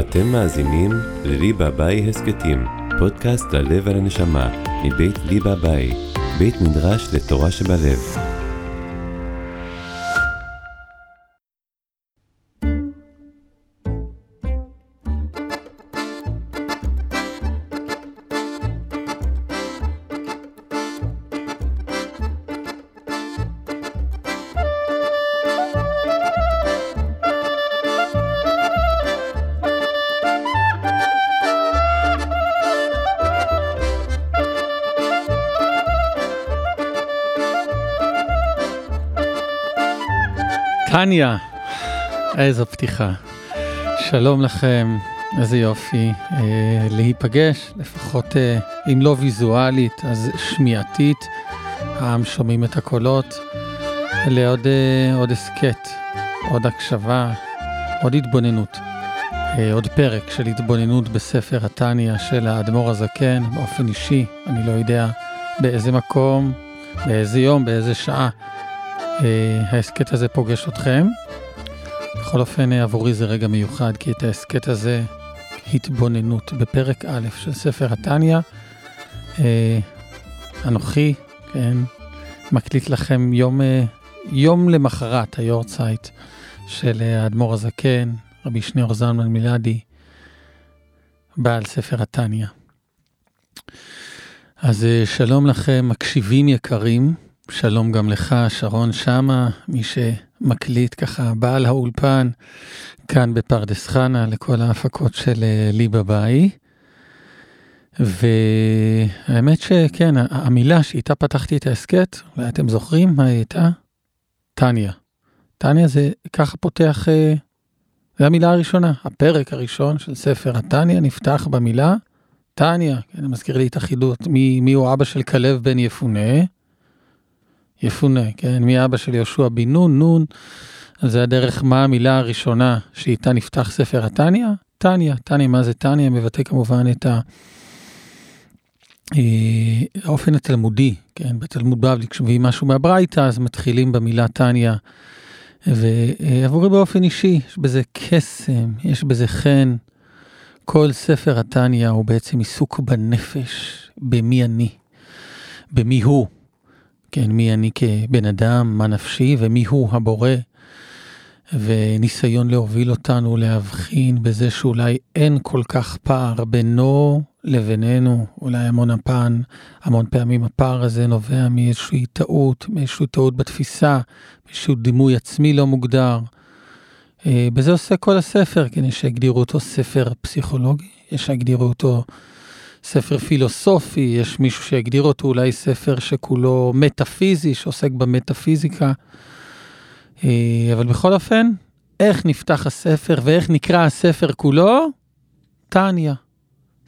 אתם מאזינים לליבה ביי הסכתים, פודקאסט ללב ולנשמה, מבית ליבה ביי, בית מדרש לתורה שבלב. טניה, איזו פתיחה. שלום לכם, איזה יופי אה, להיפגש, לפחות אה, אם לא ויזואלית, אז שמיעתית. העם שומעים את הקולות, לעוד אה, עוד הסכת, עוד הקשבה, עוד התבוננות. אה, עוד פרק של התבוננות בספר התניא של האדמו"ר הזקן, באופן אישי, אני לא יודע באיזה מקום, באיזה יום, באיזה שעה. אה, ההסכת הזה פוגש אתכם. בכל אופן, אה, עבורי זה רגע מיוחד, כי את ההסכת הזה, התבוננות בפרק א' של ספר התניא, אה, אנוכי, כן, מקליט לכם יום, יום למחרת היורצייט של האדמו"ר הזקן, רבי שניאור זלמן מילדי, בעל ספר התניא. אז שלום לכם, מקשיבים יקרים. שלום גם לך, שרון שמה, מי שמקליט ככה, בעל האולפן, כאן בפרדס חנה, לכל ההפקות של אה, ליבה ביי. והאמת שכן, המילה שאיתה פתחתי את ההסכת, אולי אתם זוכרים מה הייתה? טניה. טניה זה ככה פותח, אה, זה המילה הראשונה. הפרק הראשון של ספר הטניה נפתח במילה טניה. כן, מזכיר לי את החידות, מי, מי הוא אבא של כלב בן יפונה. יפונה, כן? מי אבא של יהושע בן נון, נון. זה הדרך מה המילה הראשונה שאיתה נפתח ספר התניא? תניא, תניא, מה זה תניא? מבטא כמובן את. אה, האופן התלמודי, כן, בתלמוד בבלי, כשמביאים משהו מהברייתא, אז מתחילים במילה תניא. ועבורי באופן אישי, יש בזה קסם, יש בזה חן. כל ספר התניא הוא בעצם עיסוק בנפש, במי אני, במי הוא. כן, מי אני כבן אדם, מה נפשי ומי הוא הבורא. וניסיון להוביל אותנו להבחין בזה שאולי אין כל כך פער בינו לבינינו, אולי המון הפן, המון פעמים הפער הזה נובע מאיזושהי טעות, מאיזושהי טעות בתפיסה, מאיזשהו דימוי עצמי לא מוגדר. אה, בזה עושה כל הספר, כן, יש שיגדירו אותו ספר פסיכולוגי, יש שיגדירו אותו ספר פילוסופי, יש מישהו שיגדיר אותו אולי ספר שכולו מטאפיזי, שעוסק במטאפיזיקה. אה, אבל בכל אופן, איך נפתח הספר ואיך נקרא הספר כולו? טניה.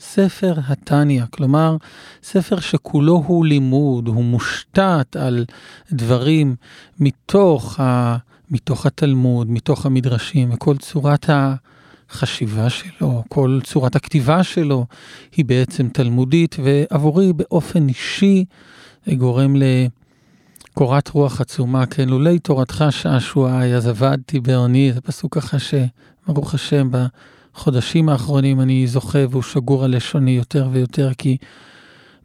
ספר התניא, כלומר, ספר שכולו הוא לימוד, הוא מושתת על דברים מתוך, ה, מתוך התלמוד, מתוך המדרשים, וכל צורת ה... החשיבה שלו, כל צורת הכתיבה שלו היא בעצם תלמודית, ועבורי באופן אישי גורם לקורת רוח עצומה, כן, לולי תורתך שעשועי, אז עבדתי בעוני, זה פסוק ככה שברוך השם בחודשים האחרונים אני זוכה והוא שגור על לשוני יותר ויותר, כי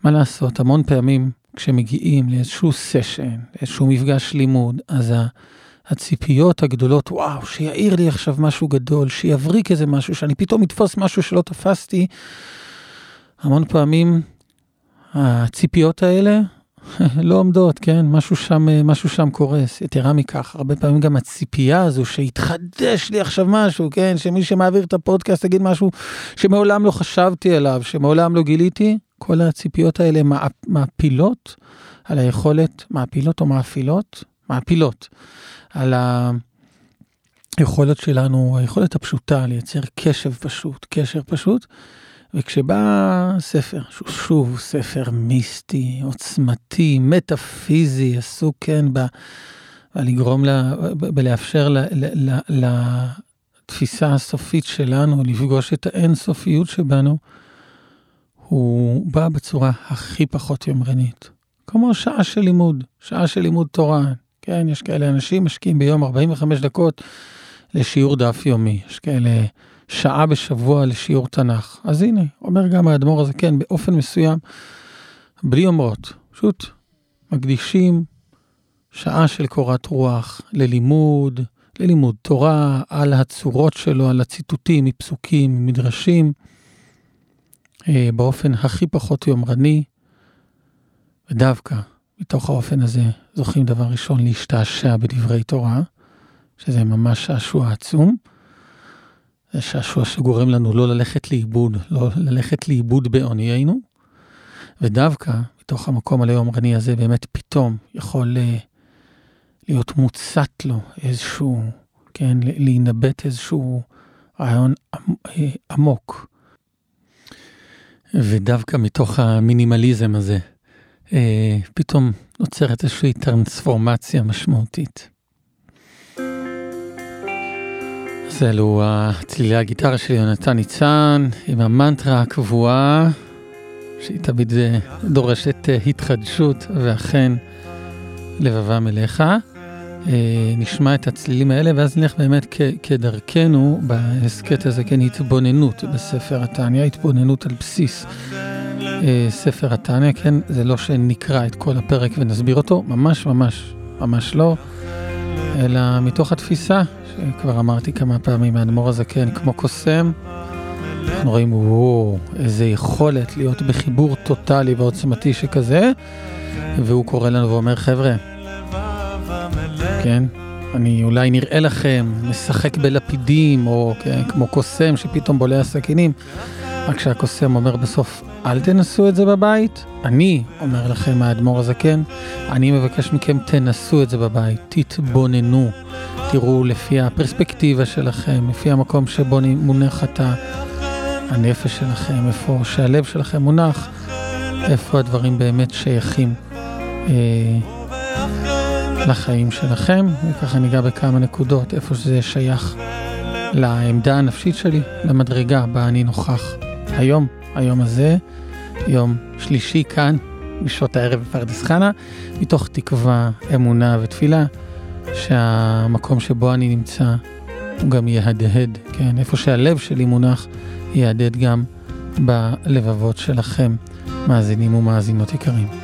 מה לעשות, המון פעמים כשמגיעים לאיזשהו סשן, לאיזשהו מפגש לימוד, אז ה... הציפיות הגדולות, וואו, שיעיר לי עכשיו משהו גדול, שיבריק איזה משהו, שאני פתאום אתפוס משהו שלא תפסתי. המון פעמים הציפיות האלה לא עומדות, כן? משהו שם, משהו שם קורס. יתרה מכך, הרבה פעמים גם הציפייה הזו שהתחדש לי עכשיו משהו, כן? שמי שמעביר את הפודקאסט יגיד משהו שמעולם לא חשבתי עליו, שמעולם לא גיליתי, כל הציפיות האלה מעפילות על היכולת, מעפילות או מאפילות? מעפילות על היכולת שלנו, היכולת הפשוטה לייצר קשב פשוט, קשר פשוט. וכשבא ספר, שהוא שוב ספר מיסטי, עוצמתי, מטאפיזי, עסוק כן ב... לגרום לה, בלאפשר ל, ל, ל, לתפיסה הסופית שלנו, לפגוש את האינסופיות שבנו, הוא בא בצורה הכי פחות יומרנית. כמו שעה של לימוד, שעה של לימוד תורה. כן, יש כאלה אנשים משקיעים ביום 45 דקות לשיעור דף יומי. יש כאלה שעה בשבוע לשיעור תנ"ך. אז הנה, אומר גם האדמו"ר הזה, כן, באופן מסוים, בלי אומרות, פשוט מקדישים שעה של קורת רוח ללימוד, ללימוד תורה, על הצורות שלו, על הציטוטים מפסוקים, מדרשים, אה, באופן הכי פחות יומרני, ודווקא מתוך האופן הזה זוכים דבר ראשון להשתעשע בדברי תורה, שזה ממש שעשוע עצום. זה שעשוע שגורם לנו לא ללכת לאיבוד, לא ללכת לאיבוד בעוניינו, ודווקא מתוך המקום הלאומרני הזה באמת פתאום יכול אה, להיות מוצת לו איזשהו, כן, להינבט איזשהו רעיון אה, עמוק. ודווקא מתוך המינימליזם הזה, אה, פתאום נוצרת איזושהי טרנספורמציה משמעותית. אז אלו צלילי הגיטרה של יונתן ניצן, עם המנטרה הקבועה, שהיא תמיד אה, דורשת אה, התחדשות, ואכן לבבם אליך. אה, נשמע את הצלילים האלה, ואז נלך באמת כדרכנו בהסכת הזה, כן, התבוננות בספר התניא, התבוננות על בסיס ספר התניא, כן, זה לא שנקרא את כל הפרק ונסביר אותו, ממש ממש ממש לא, אלא מתוך התפיסה, שכבר אמרתי כמה פעמים, האדמו"ר הזקן כמו קוסם, אנחנו רואים, וואו, איזה יכולת להיות בחיבור טוטאלי ועוצמתי שכזה, והוא קורא לנו ואומר, חבר'ה, כן? אני אולי נראה לכם משחק בלפידים, או כן, כמו קוסם שפתאום בולע סכינים, רק שהקוסם אומר בסוף, אל תנסו את זה בבית. אני אומר לכם, האדמו"ר הזקן, אני מבקש מכם, תנסו את זה בבית, תתבוננו, תראו לפי הפרספקטיבה שלכם, לפי המקום שבו מונחת הנפש שלכם, איפה שהלב שלכם מונח, איפה הדברים באמת שייכים. אה, לחיים שלכם, וככה ניגע בכמה נקודות, איפה שזה שייך לעמדה הנפשית שלי, למדרגה בה אני נוכח היום, היום הזה, יום שלישי כאן, בשעות הערב בפרדס חנה, מתוך תקווה, אמונה ותפילה, שהמקום שבו אני נמצא הוא גם יהדהד, כן, איפה שהלב שלי מונח, יהדהד גם בלבבות שלכם, מאזינים ומאזינות יקרים.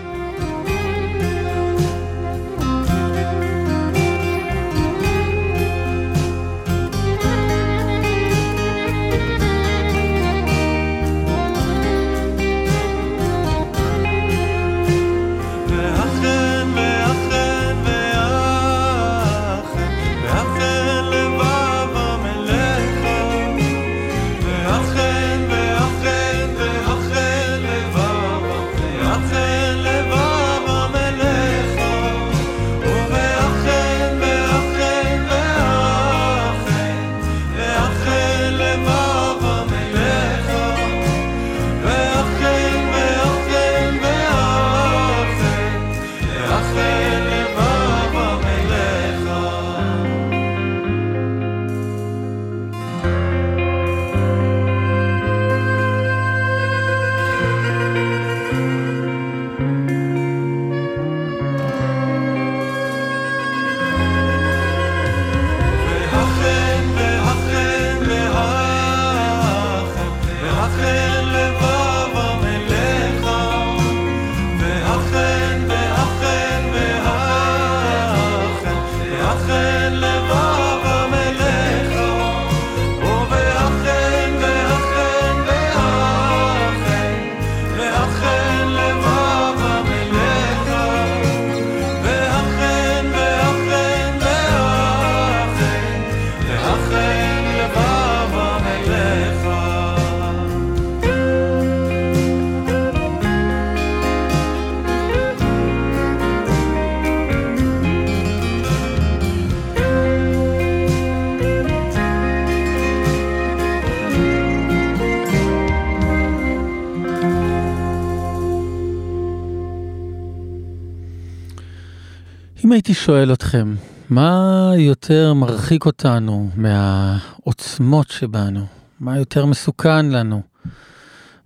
הייתי שואל אתכם, מה יותר מרחיק אותנו מהעוצמות שבנו? מה יותר מסוכן לנו?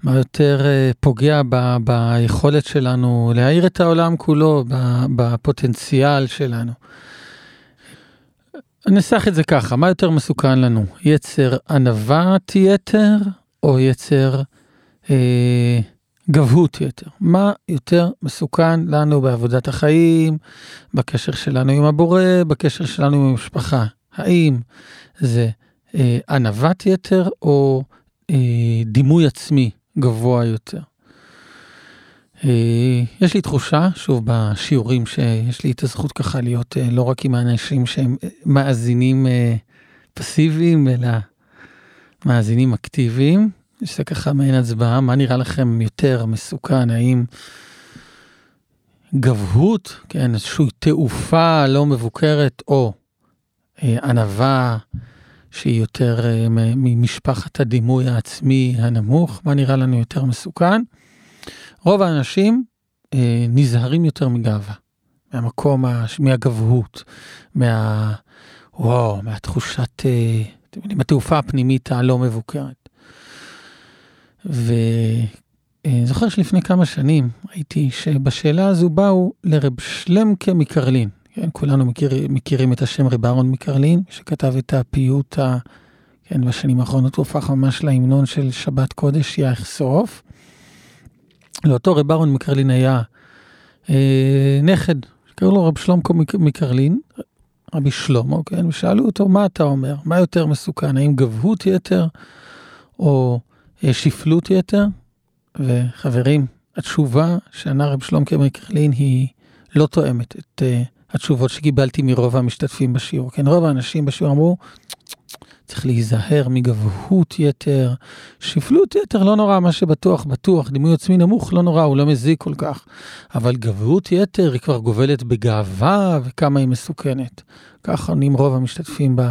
מה יותר uh, פוגע ב, ביכולת שלנו להאיר את העולם כולו, בפוטנציאל שלנו? ננסח את זה ככה, מה יותר מסוכן לנו? יצר ענוות יתר או יצר אה, גבהות יתר? מה יותר מסוכן לנו בעבודת החיים, בקשר שלנו עם הבורא, בקשר שלנו עם המשפחה? האם זה אה, ענוות יתר או אה, דימוי עצמי גבוה יותר? אה, יש לי תחושה, שוב, בשיעורים שיש לי את הזכות ככה להיות אה, לא רק עם האנשים שהם אה, מאזינים פסיביים, אלא מאזינים אקטיביים. זה ככה מעין הצבעה, מה נראה לכם יותר מסוכן, האם גבהות, כן, איזושהי תעופה לא מבוקרת, או ענווה שהיא יותר ממשפחת הדימוי העצמי הנמוך, מה נראה לנו יותר מסוכן? רוב האנשים אה, נזהרים יותר מגאווה, מהמקום, הש... מהגבהות, מה... וואו, מהתחושת, אה, אתם יודעים, התעופה הפנימית הלא מבוקרת. ואני זוכר שלפני כמה שנים ראיתי שבשאלה הזו באו לרב שלמקה מקרלין. כן, כולנו מכיר, מכירים את השם רב אהרון מקרלין, שכתב את הפיוט, ה, כן, בשנים האחרונות הוא הפך ממש להמנון של שבת קודש יחשוף. לאותו רב אהרון מקרלין היה אה, נכד, שקראו לו רב שלומקו מקרלין, רבי שלמה, כן? ושאלו אותו, מה אתה אומר? מה יותר מסוכן, האם גבהות יתר או שפלות יתר? וחברים, התשובה שענה רב שלומקו מקרלין היא לא תואמת את אה, התשובות שקיבלתי מרוב המשתתפים בשיעור. כן, רוב האנשים בשיעור אמרו, צריך להיזהר מגבהות יתר, שפלות יתר לא נורא, מה שבטוח בטוח, דימוי עצמי נמוך לא נורא, הוא לא מזיק כל כך. אבל גבהות יתר היא כבר גובלת בגאווה וכמה היא מסוכנת. ככה עונים רוב המשתתפים ב...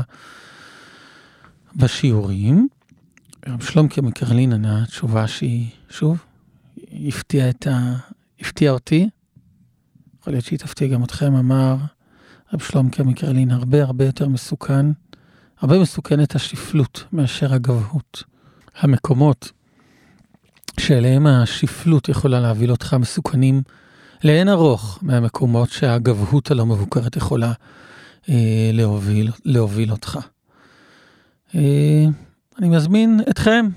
בשיעורים. רב שלומקה מקרלין ענה תשובה שהיא, שוב, הפתיעה את ה... הפתיעה אותי. יכול להיות שהיא תפתיע גם אתכם, אמר רב שלומקה מקרלין, הרבה הרבה יותר מסוכן הרבה מסוכנת השפלות מאשר הגבהות. המקומות שאליהם השפלות יכולה להביא אותך מסוכנים לאין ארוך מהמקומות שהגבהות הלא מבוקרת יכולה אה, להוביל, להוביל אותך. אה, אני מזמין אתכם,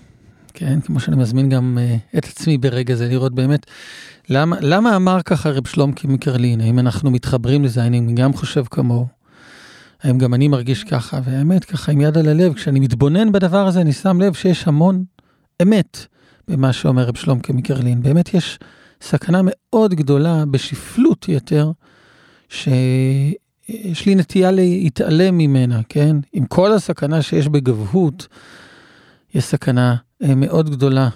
כן, כמו שאני מזמין גם אה, את עצמי ברגע זה, לראות באמת למה, למה אמר ככה רב שלום מקרלין, האם אנחנו מתחברים לזה, אני גם חושב כמוהו. האם גם אני מרגיש ככה, והאמת, ככה עם יד על הלב, כשאני מתבונן בדבר הזה, אני שם לב שיש המון אמת במה שאומר רב שלום כמקרלין. באמת יש סכנה מאוד גדולה בשפלות יותר, שיש לי נטייה להתעלם ממנה, כן? עם כל הסכנה שיש בגבהות, יש סכנה אה, מאוד גדולה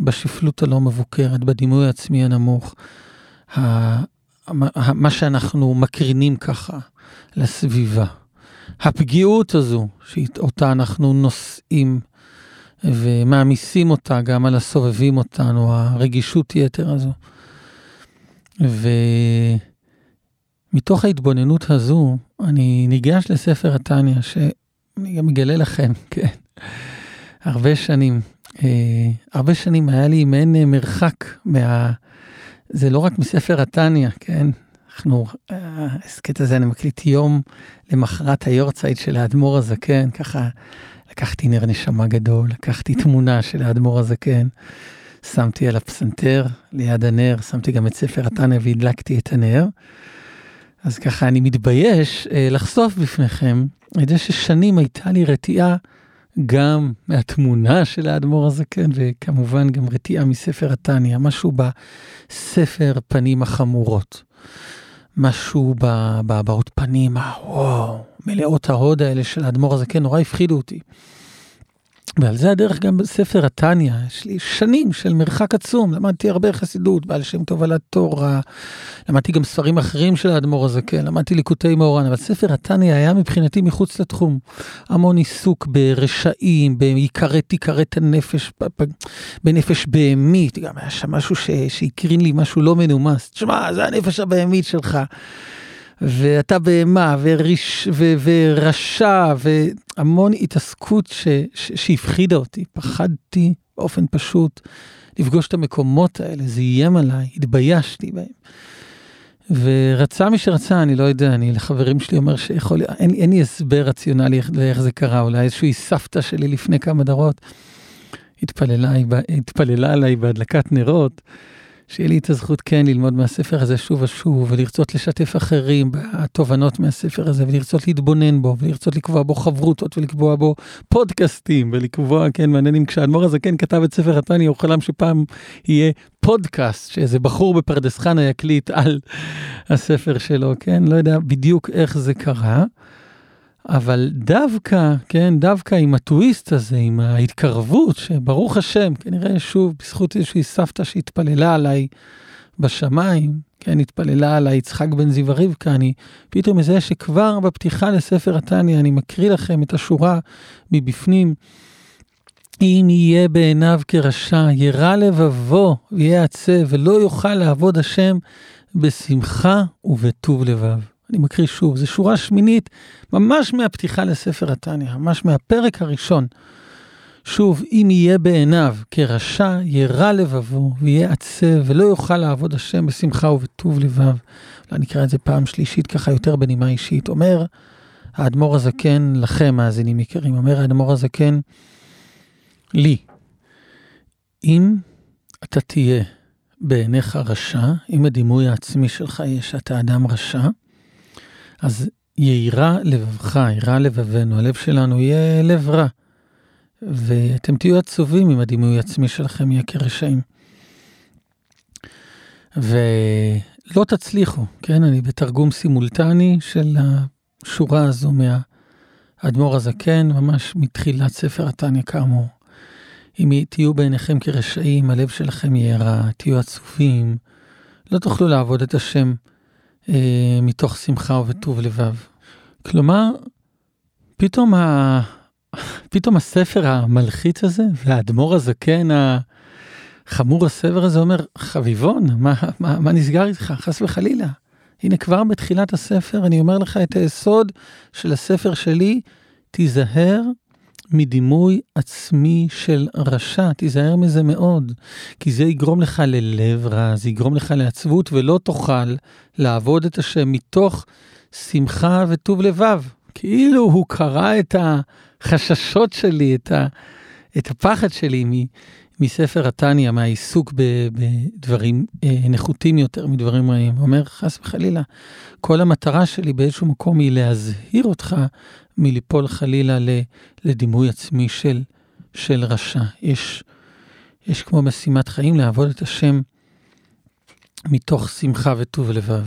בשפלות הלא מבוקרת, בדימוי העצמי הנמוך. מה שאנחנו מקרינים ככה לסביבה. הפגיעות הזו, שאותה אנחנו נושאים ומעמיסים אותה גם על הסובבים אותנו, הרגישות יתר הזו. ומתוך ההתבוננות הזו, אני ניגש לספר התניא, שאני גם אגלה לכם, כן, הרבה שנים, אה, הרבה שנים היה לי מעין מרחק מה... זה לא רק מספר התניא, כן? אנחנו, ההסכת הזה אני מקליט יום למחרת היורצייט של האדמו"ר הזקן, ככה לקחתי נר נשמה גדול, לקחתי תמונה של האדמו"ר הזקן, שמתי על הפסנתר ליד הנר, שמתי גם את ספר התניא והדלקתי את הנר. אז ככה אני מתבייש אה, לחשוף בפניכם את זה ששנים הייתה לי רתיעה גם מהתמונה של האדמו"ר הזקן, וכמובן גם רתיעה מספר התניא, משהו בספר פנים החמורות. משהו בהבעות פנים, וואו, מלאות ההוד האלה של האדמו"ר הזקן, נורא הפחידו אותי. ועל זה הדרך גם בספר התניא, יש לי שנים של מרחק עצום, למדתי הרבה חסידות, בעל שם טוב על התורה, למדתי גם ספרים אחרים של האדמו"ר הזקן, למדתי ליקוטי מאורן, אבל ספר התניא היה מבחינתי מחוץ לתחום. המון עיסוק ברשעים, בעיקרי תיכרת הנפש, בנפש בהמית, גם היה שם משהו שהקרין לי משהו לא מנומס, תשמע, זה הנפש הבהמית שלך. ואתה בהמה, וריש, ו, ורשע, והמון התעסקות ש, ש, שהפחידה אותי. פחדתי באופן פשוט לפגוש את המקומות האלה, זה איים עליי, התביישתי בהם. ורצה מי שרצה, אני לא יודע, אני לחברים שלי אומר שיכול, אין, אין לי הסבר רציונלי לאיך זה קרה, אולי איזושהי סבתא שלי לפני כמה דורות התפללה, התפללה עליי בהדלקת נרות. שיהיה לי את הזכות כן ללמוד מהספר הזה שוב ושוב, ולרצות לשתף אחרים בתובנות מהספר הזה, ולרצות להתבונן בו, ולרצות לקבוע בו חברותות, ולקבוע בו פודקאסטים, ולקבוע, כן, מעניין אם כשאדמו"ר הזה כן כתב את ספר התניא, הוא חלם שפעם יהיה פודקאסט, שאיזה בחור בפרדס חנה יקליט על הספר שלו, כן, לא יודע בדיוק איך זה קרה. אבל דווקא, כן, דווקא עם הטוויסט הזה, עם ההתקרבות, שברוך השם, כנראה שוב, בזכות איזושהי סבתא שהתפללה עליי בשמיים, כן, התפללה עליי יצחק בן זיו רבקה, אני פתאום מזהה שכבר בפתיחה לספר התניא, אני מקריא לכם את השורה מבפנים. אם יהיה בעיניו כרשע, ירא לבבו ויהיה עצב, ולא יוכל לעבוד השם בשמחה ובטוב לבב. אני מקריא שוב, זו שורה שמינית, ממש מהפתיחה לספר התניא, ממש מהפרק הראשון. שוב, אם יהיה בעיניו כרשע, ירע לבבו, ויהיה עצב, ולא יוכל לעבוד השם בשמחה ובטוב לבב. אולי נקרא את זה פעם שלישית, ככה יותר בנימה אישית. אומר האדמו"ר הזקן, לכם, מאזינים יקרים, אומר האדמו"ר הזקן, לי, אם אתה תהיה בעיניך רשע, אם הדימוי העצמי שלך יהיה שאתה אדם רשע, אז יירא לבבך, יירא לבבנו, הלב שלנו יהיה לב רע. ואתם תהיו עצובים אם הדימוי העצמי שלכם יהיה כרשעים. ולא תצליחו, כן? אני בתרגום סימולטני של השורה הזו מהאדמו"ר הזקן, ממש מתחילת ספר התניא כאמור. אם תהיו בעיניכם כרשעים, הלב שלכם יהיה רע, תהיו עצובים, לא תוכלו לעבוד את השם מתוך שמחה וטוב לבב. כלומר, פתאום, ה... פתאום הספר המלחיץ הזה, והאדמו"ר הזקן, החמור הסבר הזה, אומר, חביבון, מה, מה, מה נסגר איתך? חס וחלילה. הנה כבר בתחילת הספר, אני אומר לך את היסוד של הספר שלי, תיזהר מדימוי עצמי של רשע, תיזהר מזה מאוד, כי זה יגרום לך ללב רע, זה יגרום לך לעצבות, ולא תוכל לעבוד את השם מתוך שמחה וטוב לבב. כאילו הוא קרא את החששות שלי, את, ה, את הפחד שלי מספר התניא, מהעיסוק בדברים אה, נחותים יותר מדברים רעים. אומר, חס וחלילה, כל המטרה שלי באיזשהו מקום היא להזהיר אותך מליפול חלילה לדימוי עצמי של, של רשע. יש, יש כמו משימת חיים לעבוד את השם מתוך שמחה וטוב לבב.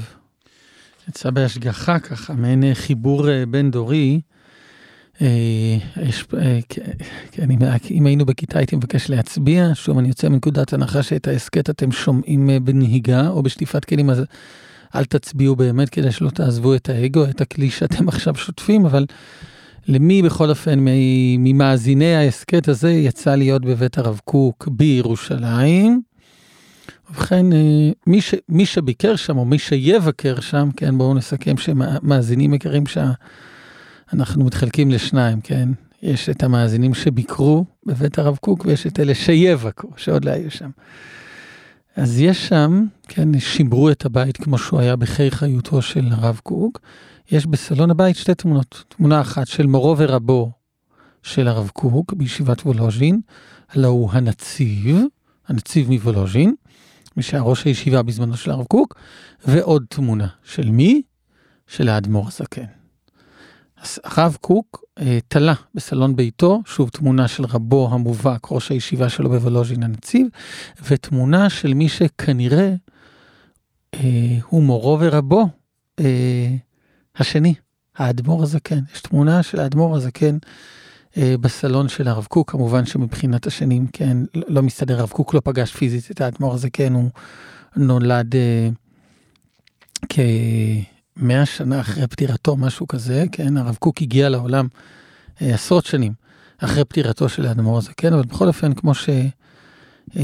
יצא בהשגחה ככה, מעין חיבור אה, בין דורי. אה, יש, אה, אני, אם היינו בכיתה הייתי מבקש להצביע, שוב אני יוצא מנקודת הנחה שאת ההסכת אתם שומעים בנהיגה או בשטיפת כלים, אז אל תצביעו באמת כדי שלא תעזבו את האגו, את הכלי שאתם עכשיו שוטפים, אבל למי בכל אופן ממאזיני ההסכת הזה יצא להיות בבית הרב קוק בירושלים. ובכן, אה, מי, ש, מי שביקר שם, או מי שיבקר שם, כן, בואו נסכם שמאזינים יקרים שאנחנו מתחלקים לשניים, כן? יש את המאזינים שביקרו בבית הרב קוק, ויש את אלה שיבקרו, שעוד לא היו שם. אז יש שם, כן, שימרו את הבית כמו שהוא היה בחיי חיותו של הרב קוק. יש בסלון הבית שתי תמונות. תמונה אחת של מורו ורבו של הרב קוק בישיבת וולוז'ין, הלא הוא הנציב, הנציב מוולוז'ין, מי שהיה ראש הישיבה בזמנו של הרב קוק, ועוד תמונה. של מי? של האדמו"ר הזקן. הרב קוק אה, תלה בסלון ביתו, שוב תמונה של רבו המובהק, ראש הישיבה שלו בוולוז'ין הנציב, ותמונה של מי שכנראה אה, הוא מורו ורבו אה, השני, האדמו"ר הזקן. יש תמונה של האדמו"ר הזקן אה, בסלון של הרב קוק, כמובן שמבחינת השנים, כן, לא מסתדר, הרב קוק לא פגש פיזית את האדמו"ר הזקן, הוא נולד אה, כמאה שנה אחרי פטירתו, משהו כזה, כן, הרב קוק הגיע לעולם אה, עשרות שנים אחרי פטירתו של האדמו"ר הזקן, אבל בכל אופן, כמו ש... אה,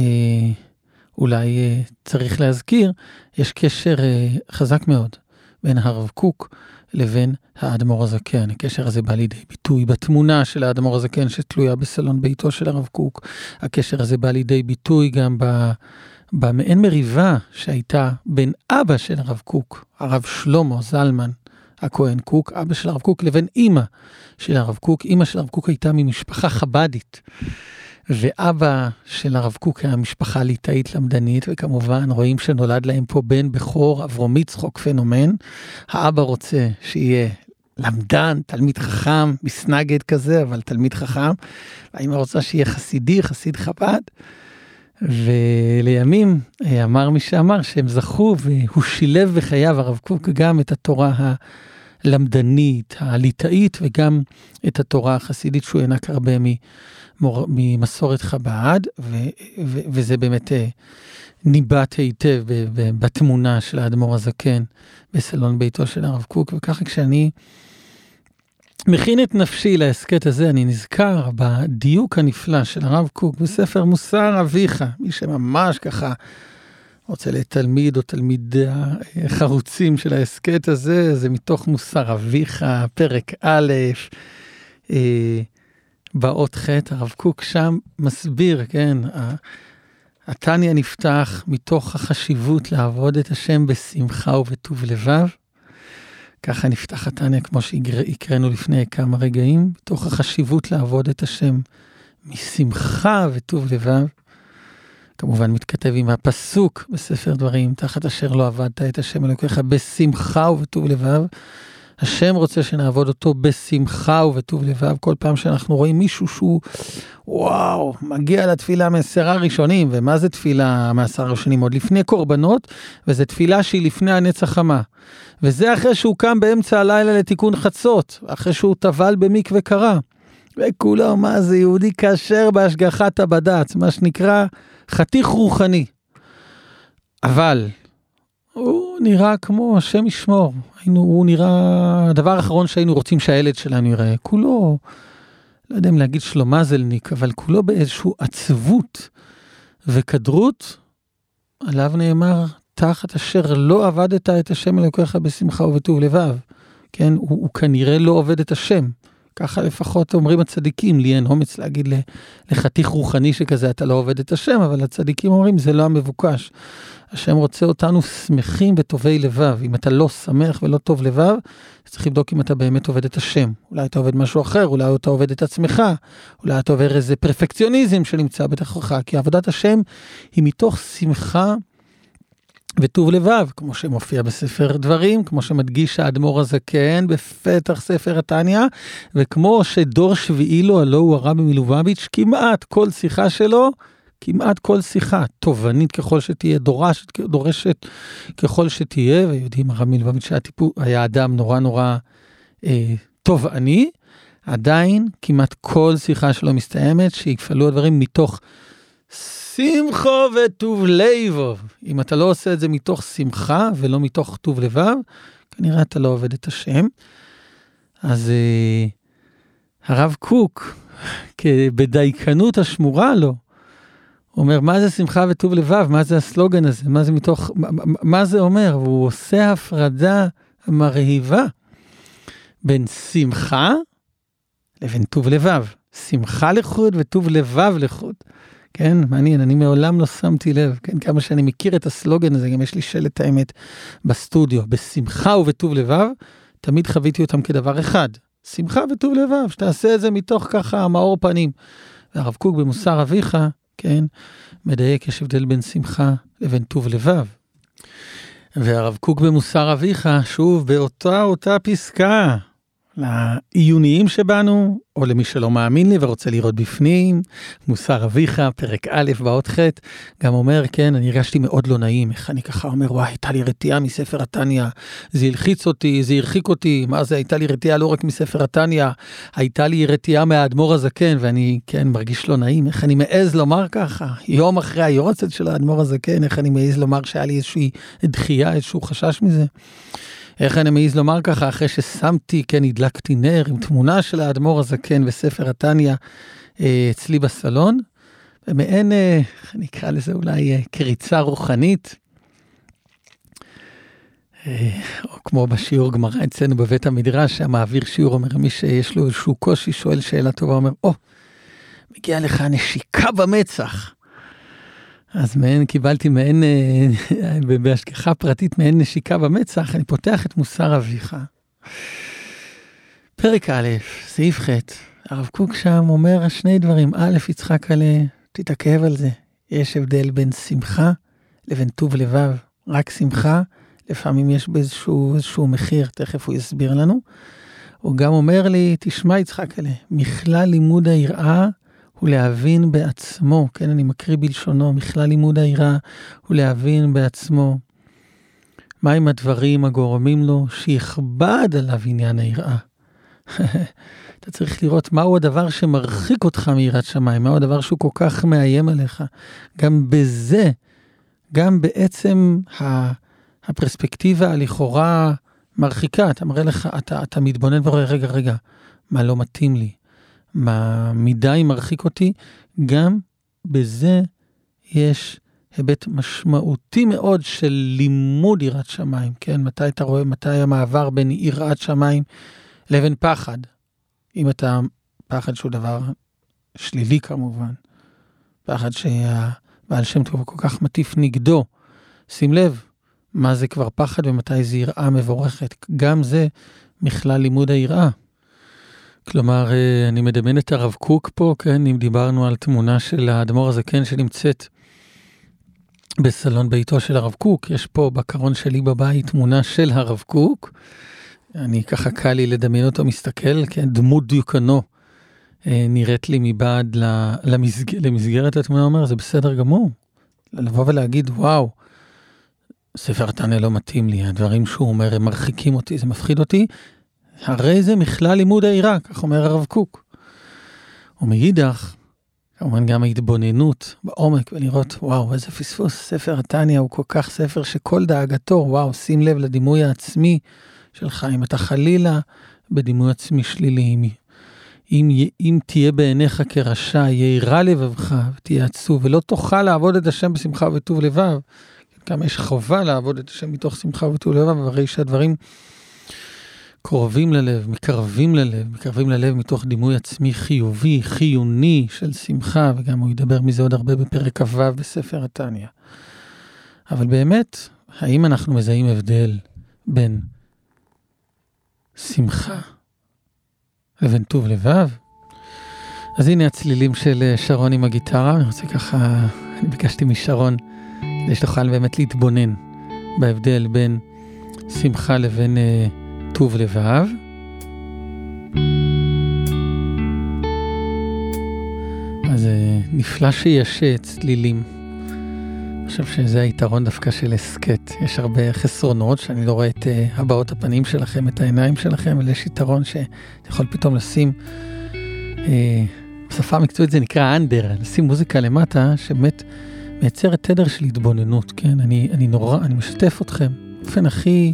אה, צריך להזכיר, יש קשר אה, חזק מאוד בין הרב קוק לבין האדמו"ר הזקן. הקשר הזה בא לידי ביטוי בתמונה של האדמו"ר הזקן שתלויה בסלון ביתו של הרב קוק. הקשר הזה בא לידי ביטוי גם ב... במעין מריבה שהייתה בין אבא של הרב קוק, הרב שלמה זלמן הכהן קוק, אבא של הרב קוק, לבין אימא של הרב קוק. אימא של הרב קוק הייתה ממשפחה חבדית, ואבא של הרב קוק היה משפחה ליטאית למדנית, וכמובן רואים שנולד להם פה בן בכור, אברום יצחוק פנומן. האבא רוצה שיהיה למדן, תלמיד חכם, מסנגד כזה, אבל תלמיד חכם. האמא רוצה שיהיה חסידי, חסיד חב"ד. ולימים אה, אמר מי שאמר שהם זכו והוא שילב בחייו הרב קוק גם את התורה הלמדנית, הליטאית וגם את התורה החסידית שהוא הענק הרבה ממור, ממסורת חב"ד, ו, ו, וזה באמת אה, ניבט היטב בתמונה של האדמו"ר הזקן בסלון ביתו של הרב קוק, וככה כשאני מכין את נפשי להסכת הזה, אני נזכר בדיוק הנפלא של הרב קוק בספר מוסר אביך, מי שממש ככה רוצה לתלמיד או תלמיד חרוצים של ההסכת הזה, זה מתוך מוסר אביך, פרק א', אה, באות ח', הרב קוק שם מסביר, כן, התניא נפתח מתוך החשיבות לעבוד את השם בשמחה ובטוב לבב. ככה נפתח התניא, כמו שהקראנו לפני כמה רגעים, מתוך החשיבות לעבוד את השם משמחה וטוב לבב. כמובן מתכתב עם הפסוק בספר דברים, תחת אשר לא עבדת את השם אלוקיך בשמחה ובטוב לבב. השם רוצה שנעבוד אותו בשמחה ובטוב לבב. כל פעם שאנחנו רואים מישהו שהוא, וואו, מגיע לתפילה מעשרה ראשונים, ומה זה תפילה מעשרה ראשונים? עוד לפני קורבנות, וזו תפילה שהיא לפני הנצח חמה. וזה אחרי שהוא קם באמצע הלילה לתיקון חצות, אחרי שהוא טבל במקווה קרה. וכולו, מה זה יהודי כשר בהשגחת הבד"ץ, מה שנקרא חתיך רוחני. אבל הוא נראה כמו השם ישמור. היינו, הוא נראה, הדבר האחרון שהיינו רוצים שהילד שלנו יראה, כולו, לא יודע אם להגיד שלומזלניק, אבל כולו באיזושהי עצבות וכדרות, עליו נאמר, תחת אשר לא עבדת את השם אלוקיך בשמחה ובטוב לבב. כן, הוא, הוא כנראה לא עובד את השם. ככה לפחות אומרים הצדיקים, לי אין אומץ להגיד לחתיך רוחני שכזה אתה לא עובד את השם, אבל הצדיקים אומרים זה לא המבוקש. השם רוצה אותנו שמחים וטובי לבב. אם אתה לא שמח ולא טוב לבב, צריך לבדוק אם אתה באמת עובד את השם. אולי אתה עובד משהו אחר, אולי אתה עובד את עצמך, אולי אתה עובר איזה פרפקציוניזם שנמצא בתוכך, כי עבודת השם היא מתוך שמחה. וטוב לבב, כמו שמופיע בספר דברים, כמו שמדגיש האדמו"ר הזקן בפתח ספר התניא, וכמו שדור שביעי לו, הלא הוא הרבי מלובביץ', כמעט כל שיחה שלו, כמעט כל שיחה, תובנית ככל שתהיה, דורשת, דורשת ככל שתהיה, ויודעים הרבי מלובביץ' היה אדם נורא נורא אה, תובעני, עדיין כמעט כל שיחה שלו מסתיימת, שיפעלו הדברים מתוך שמחו וטוב לבוב. אם אתה לא עושה את זה מתוך שמחה ולא מתוך טוב לבב, כנראה אתה לא עובד את השם. אז uh, הרב קוק, בדייקנות השמורה לו, אומר, מה זה שמחה וטוב לבב? מה זה הסלוגן הזה? מה זה מתוך, מה, מה זה אומר? והוא עושה הפרדה מרהיבה בין שמחה לבין טוב לבב. שמחה לחוד וטוב לבב לחוד. כן, מעניין, אני מעולם לא שמתי לב, כן, כמה שאני מכיר את הסלוגן הזה, גם יש לי שלט האמת בסטודיו, בשמחה ובטוב לבב, תמיד חוויתי אותם כדבר אחד, שמחה וטוב לבב, שתעשה את זה מתוך ככה מאור פנים. והרב קוק במוסר אביך, כן, מדייק, יש הבדל בין שמחה לבין טוב לבב. והרב קוק במוסר אביך, שוב, באותה אותה פסקה, לעיוניים שבנו, או למי שלא מאמין לי ורוצה לראות בפנים, מוסר אביך, פרק א', באות ח', גם אומר, כן, אני הרגשתי מאוד לא נעים, איך אני ככה אומר, וואי, הייתה לי רתיעה מספר התניא, זה הלחיץ אותי, זה הרחיק אותי, מה זה, הייתה לי רתיעה לא רק מספר התניא, הייתה לי רתיעה מהאדמו"ר הזקן, ואני, כן, מרגיש לא נעים, איך אני מעז לומר ככה, יום אחרי היורצת של האדמו"ר הזקן, איך אני מעז לומר שהיה לי איזושהי דחייה, איזשהו חשש מזה. איך אני מעז לומר ככה, אחרי ששמתי, כן, הדלקתי נר עם תמונה של האדמו"ר הזקן וספר התניא אה, אצלי בסלון, ומעין, אה, איך נקרא לזה אולי, אה, קריצה רוחנית. או כמו בשיעור גמרא אצלנו בבית המדרש, המעביר שיעור אומר, מי שיש לו איזשהו קושי, שואל שאלה טובה, אומר, או, oh, מגיע לך נשיקה במצח. אז מעין, קיבלתי מעין, אה, בהשגחה פרטית, מעין נשיקה במצח, אני פותח את מוסר אביך. פרק א', סעיף ח', הרב קוק שם אומר שני דברים. א', יצחק עלה, תתעכב על זה. יש הבדל בין שמחה לבין טוב לבב. רק שמחה, לפעמים יש באיזשהו איזשהו מחיר, תכף הוא יסביר לנו. הוא גם אומר לי, תשמע יצחק עלה, מכלל לימוד היראה הוא להבין בעצמו, כן, אני מקריא בלשונו, מכלל לימוד היראה הוא להבין בעצמו מהם הדברים הגורמים לו שיכבד עליו עניין היראה. אתה צריך לראות מהו הדבר שמרחיק אותך מיראת שמיים, מהו הדבר שהוא כל כך מאיים עליך. גם בזה, גם בעצם הפרספקטיבה הלכאורה מרחיקה, אתה מראה לך, אתה, אתה מתבונן ורואה, רגע, רגע, מה לא מתאים לי, מדי מרחיק אותי, גם בזה יש היבט משמעותי מאוד של לימוד יראת שמיים, כן? מתי אתה רואה, מתי המעבר בין יראת שמיים לבין פחד. אם אתה, פחד שהוא דבר שלילי כמובן, פחד שהבעל שם טוב כל כך מטיף נגדו. שים לב, מה זה כבר פחד ומתי זה יראה מבורכת. גם זה מכלל לימוד היראה. כלומר, אה, אני מדמיין את הרב קוק פה, כן, אם דיברנו על תמונה של האדמו"ר הזקן שנמצאת בסלון ביתו של הרב קוק, יש פה בקרון שלי בבית תמונה של הרב קוק. אני ככה קל לי לדמיין אותו מסתכל, כן, דמות דיוקנו אה, נראית לי מבעד למסג... למסגרת התמונה, אומר, זה בסדר גמור. לבוא ולהגיד, וואו, ספר תנא לא מתאים לי, הדברים שהוא אומר, הם מרחיקים אותי, זה מפחיד אותי, הרי זה מכלל לימוד העירה, כך אומר הרב קוק. ומאידך, כמובן גם ההתבוננות בעומק ולראות, וואו, איזה פספוס, ספר התניא הוא כל כך ספר שכל דאגתו, וואו, שים לב לדימוי העצמי שלך, אם אתה חלילה בדימוי עצמי שלילי, אם, אם, אם תהיה בעיניך כרשע, יהירה לבבך ותהיה עצוב, ולא תוכל לעבוד את השם בשמחה וטוב לבב, כמה יש חובה לעבוד את השם מתוך שמחה וטוב לבב, הרי שהדברים קרובים ללב, מקרבים ללב, מקרבים ללב מתוך דימוי עצמי חיובי, חיוני של שמחה, וגם הוא ידבר מזה עוד הרבה בפרק כ"ו בספר התניא. אבל באמת, האם אנחנו מזהים הבדל בין שמחה לבין טוב לבב? אז הנה הצלילים של שרון עם הגיטרה, אני רוצה ככה, אני ביקשתי משרון כדי שתוכל באמת להתבונן בהבדל בין שמחה לבין אה, טוב לבב. אז אה, נפלא שיש אה, צלילים. אני חושב שזה היתרון דווקא של הסכת. יש הרבה חסרונות, שאני לא רואה את uh, הבעות הפנים שלכם, את העיניים שלכם, אבל יש יתרון שאתה יכול פתאום לשים, uh, בשפה המקצועית זה נקרא אנדר, לשים מוזיקה למטה, שבאמת מייצרת תדר של התבוננות, כן? אני, אני נורא, אני משתף אתכם באופן הכי,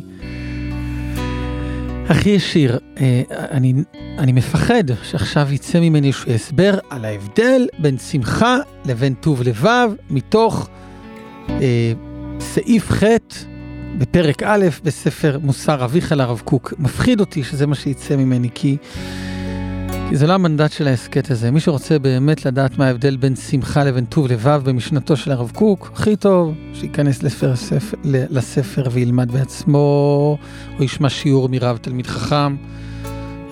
הכי ישיר. אה, אני, אני מפחד שעכשיו יצא ממני איזשהו הסבר על ההבדל בין שמחה לבין טוב לבב, מתוך אה, סעיף ח' בפרק א' בספר מוסר אביך לרב קוק. מפחיד אותי שזה מה שיצא ממני, כי... כי זה לא המנדט של ההסכת הזה. מי שרוצה באמת לדעת מה ההבדל בין שמחה לבין טוב לבב במשנתו של הרב קוק, הכי טוב שייכנס לספר, ספר, לספר וילמד בעצמו, או ישמע שיעור מרב תלמיד חכם.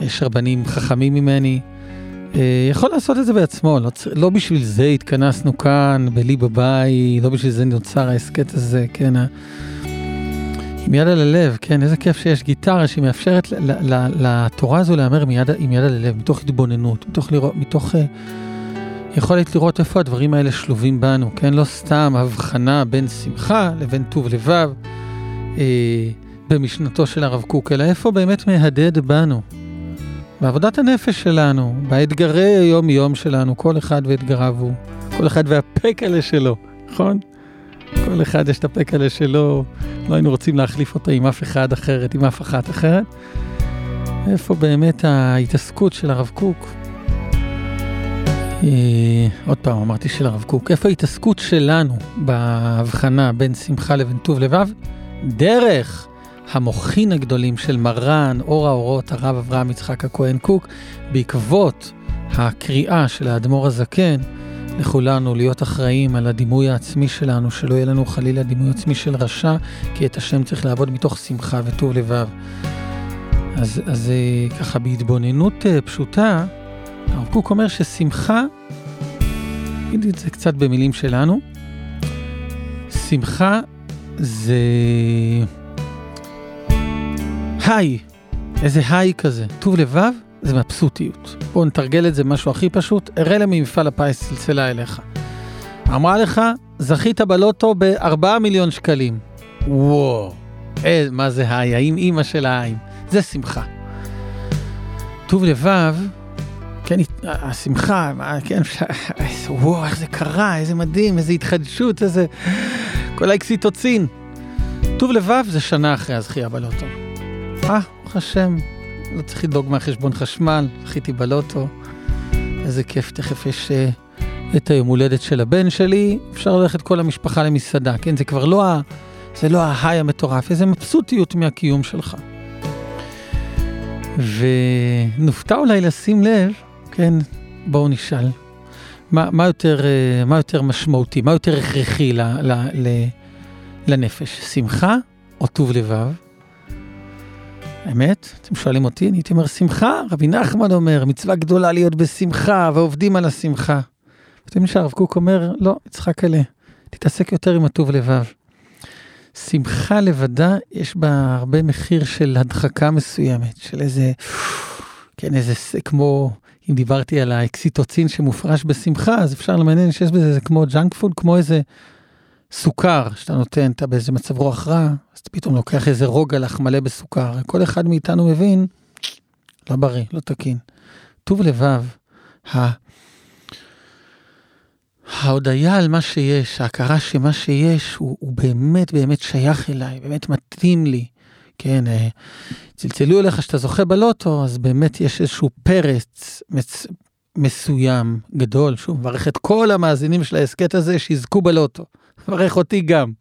יש רבנים חכמים ממני. אה, יכול לעשות את זה בעצמו, לא, לא בשביל זה התכנסנו כאן, בלי בבית, לא בשביל זה נוצר ההסכת הזה, כן. עם יד על הלב, כן, איזה כיף שיש גיטרה שמאפשרת לתורה הזו להיאמר עם יד על הלב, מתוך התבוננות, מתוך, לראות, מתוך uh, יכולת לראות איפה הדברים האלה שלובים בנו, כן, לא סתם הבחנה בין שמחה לבין טוב לבב uh, במשנתו של הרב קוק, אלא איפה באמת מהדהד בנו, בעבודת הנפש שלנו, באתגרי היום-יום שלנו, כל אחד ואתגריו הוא, כל אחד והפקלה שלו, נכון? כל אחד יש את הפקלה שלו, לא היינו רוצים להחליף אותו עם אף אחד אחרת, עם אף אחת אחרת. איפה באמת ההתעסקות של הרב קוק? אה, עוד פעם, אמרתי של הרב קוק, איפה ההתעסקות שלנו בהבחנה בין שמחה לבין טוב לבב? דרך המוחין הגדולים של מרן, אור האורות, הרב אברהם יצחק הכהן קוק, בעקבות הקריאה של האדמו"ר הזקן לכולנו להיות אחראים על הדימוי העצמי שלנו, שלא יהיה לנו חלילה דימוי עצמי של רשע, כי את השם צריך לעבוד מתוך שמחה וטוב לבב. אז, אז אה, ככה בהתבוננות אה, פשוטה, הרב קוק אומר ששמחה, נגיד את זה קצת במילים שלנו, שמחה זה היי, איזה היי כזה, טוב לבב זה מבסוטיות. בואו נתרגל את זה משהו הכי פשוט, אראלה ממפעל הפיס צלצלה אליך. אמרה לך, זכית בלוטו ב-4 מיליון שקלים. וואו, אה, מה זה היי, האם אימא של ההיים? זה שמחה. טוב לבב, כן, השמחה, כן, וואו, איך זה קרה, איזה מדהים, איזה התחדשות, איזה... כל האקסיטוצין. טוב לבב זה שנה אחרי הזכייה בלוטו. אה, ברוך השם, לא צריך לדאוג מהחשבון חשמל, זכיתי בלוטו. איזה כיף, תכף יש uh, את היום הולדת של הבן שלי, אפשר ללכת כל המשפחה למסעדה, כן? זה כבר לא ה... זה לא ההיי המטורף, איזה מבסוטיות מהקיום שלך. ונופתע אולי לשים לב, כן, בואו נשאל, מה, מה, יותר, אה, מה יותר משמעותי, מה יותר הכרחי ל, ל, ל, לנפש, שמחה או טוב לבב? האמת, אתם שואלים אותי, אני הייתי אומר שמחה, רבי נחמן אומר, מצווה גדולה להיות בשמחה, ועובדים על השמחה. אתם שהרב קוק אומר, לא, יצחק אלה, תתעסק יותר עם הטוב לבב. שמחה לבדה, יש בה הרבה מחיר של הדחקה מסוימת, של איזה, כן, איזה, כמו, אם דיברתי על האקסיטוצין שמופרש בשמחה, אז אפשר למעניין שיש בזה, זה כמו ג'אנק פוד, כמו איזה סוכר שאתה נותן, אתה באיזה מצב רוח רע, אז אתה פתאום לוקח איזה רוגלח מלא בסוכר. כל אחד מאיתנו מבין, לא בריא, לא תקין. טוב לבב. ההודיה על מה שיש, ההכרה שמה שיש הוא, הוא באמת באמת שייך אליי, באמת מתאים לי. כן, אה, צלצלו אליך שאתה זוכה בלוטו, אז באמת יש איזשהו פרץ מצ... מסוים, גדול, שוב, מברך את כל המאזינים של ההסכת הזה שיזכו בלוטו. מברך אותי גם.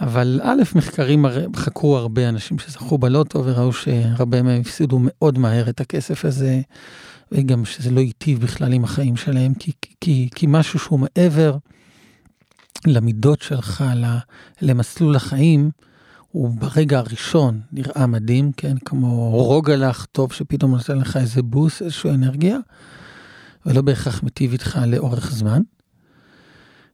אבל א', מחקרים חקרו הרבה אנשים שזכו בלוטו וראו שהרבה מהם הפסידו מאוד מהר את הכסף הזה, וגם שזה לא היטיב בכלל עם החיים שלהם, כי, כי, כי משהו שהוא מעבר למידות שלך, למסלול החיים, הוא ברגע הראשון נראה מדהים, כן? כמו רוגלח טוב שפתאום נותן לך איזה בוס, איזושהי אנרגיה, ולא בהכרח מיטיב איתך לאורך זמן.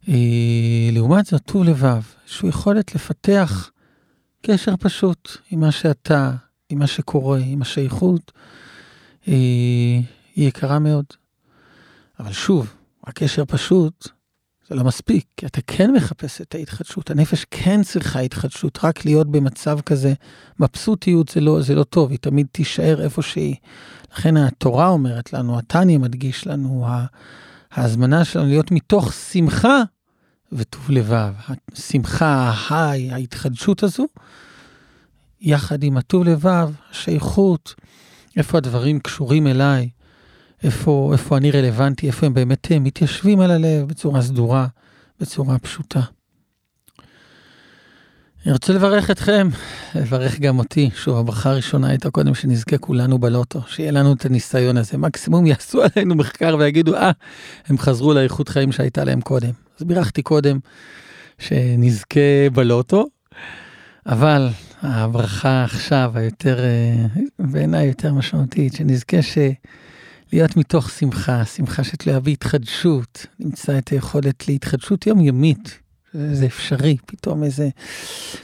אה, לעומת זאת, טוב לבב, שהוא יכולת לפתח קשר פשוט עם מה שאתה, עם מה שקורה, עם השייכות, אה, היא יקרה מאוד. אבל שוב, הקשר פשוט, זה לא מספיק, כי אתה כן מחפש את ההתחדשות, הנפש כן צריכה התחדשות, רק להיות במצב כזה, מבסוטיות זה לא, זה לא טוב, היא תמיד תישאר איפה שהיא. לכן התורה אומרת לנו, התניא מדגיש לנו, ההזמנה שלנו להיות מתוך שמחה וטוב לבב, השמחה, ההיי, ההתחדשות הזו, יחד עם הטוב לבב, השייכות, איפה הדברים קשורים אליי, איפה, איפה אני רלוונטי, איפה הם באמת הם, מתיישבים על הלב בצורה סדורה, בצורה פשוטה. אני רוצה לברך אתכם, לברך גם אותי. שוב, הברכה הראשונה הייתה קודם שנזכה כולנו בלוטו, שיהיה לנו את הניסיון הזה. מקסימום יעשו עלינו מחקר ויגידו, אה, הם חזרו לאיכות חיים שהייתה להם קודם. אז בירכתי קודם שנזכה בלוטו, אבל הברכה עכשיו, היותר, אה, בעיניי יותר משמעותית, שנזכה ש... להיות מתוך שמחה, שמחה שתלויה בהתחדשות, נמצא את היכולת להתחדשות יומיומית. זה אפשרי, פתאום איזה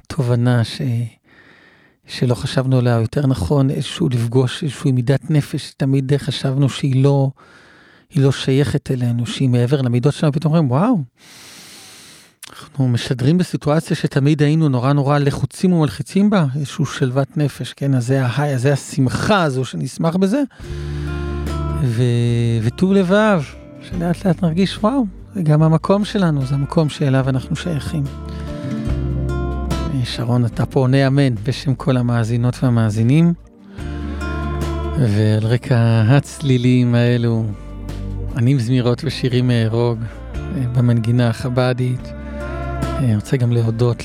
תובנה ש... שלא חשבנו עליה, יותר נכון, איזשהו לפגוש איזושהי מידת נפש, תמיד חשבנו שהיא לא, לא שייכת אלינו, שהיא מעבר למידות שלנו, פתאום אומרים, וואו, אנחנו משדרים בסיטואציה שתמיד היינו נורא נורא לחוצים ומלחיצים בה, איזשהו שלוות נפש, כן, אז זה ההיי, זה השמחה הזו שנשמח בזה. ו... וטוב לבב, שלאט לאט נרגיש, וואו, זה גם המקום שלנו, זה המקום שאליו אנחנו שייכים. שרון, אתה פה עונה אמן בשם כל המאזינות והמאזינים. ועל רקע הצלילים האלו, ענים זמירות ושירים מארוג במנגינה החבדית. אני רוצה גם להודות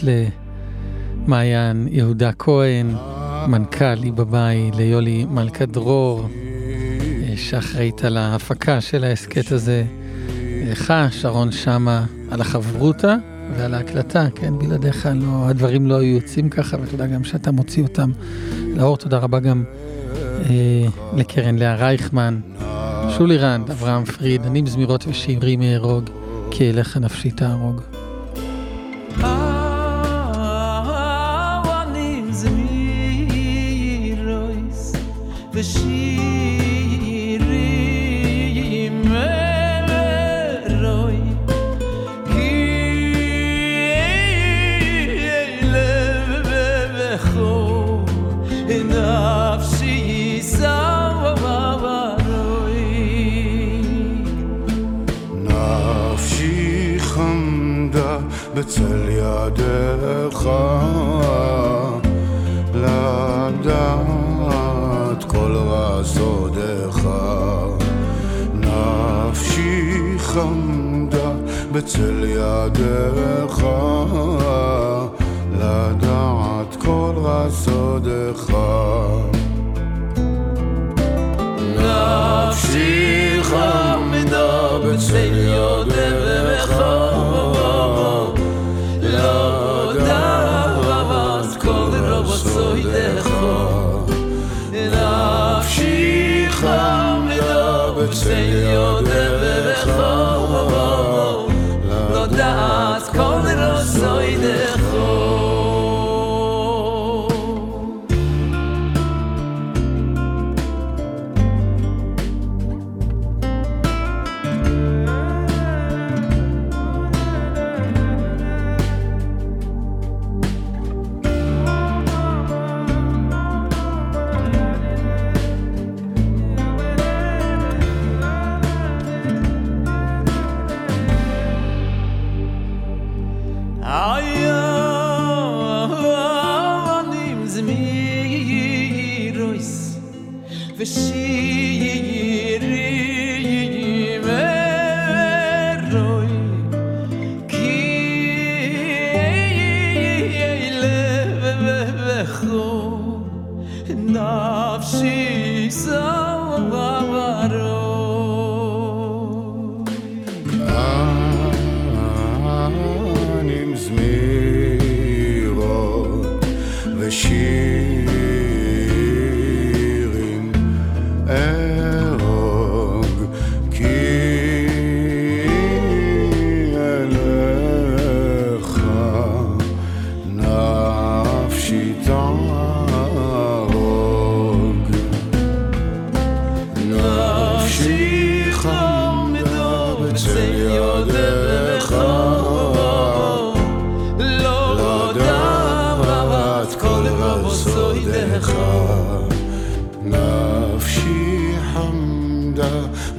למעיין יהודה כהן, מנכ"ל איבאבאי, ליולי מלכה דרור, שאחראית על ההפקה של ההסכת הזה. לך, שרון שמה, על החברותה ועל ההקלטה, כן, בלעדיך לא, הדברים לא היו יוצאים ככה, ותודה גם שאתה מוציא אותם לאור. תודה רבה גם אה, לקרן לאה רייכמן, שולי רנד, אברהם פריד, אני מזמירות ושירים אהרוג, כי אליך נפשי תהרוג. בצל ידיך לדעת כל רזודיך נפשי חמדה בצל ידיך לדעת כל רזודיך נפשי חמדה בצל ידיך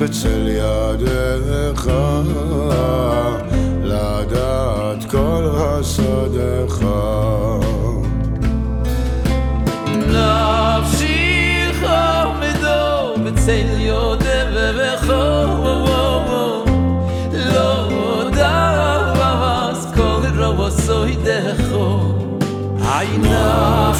בצל ידך לדעת כל חסדיך נפשיך עומדו בצל ידיך לא דבס כל רבוסו ידךו עיניו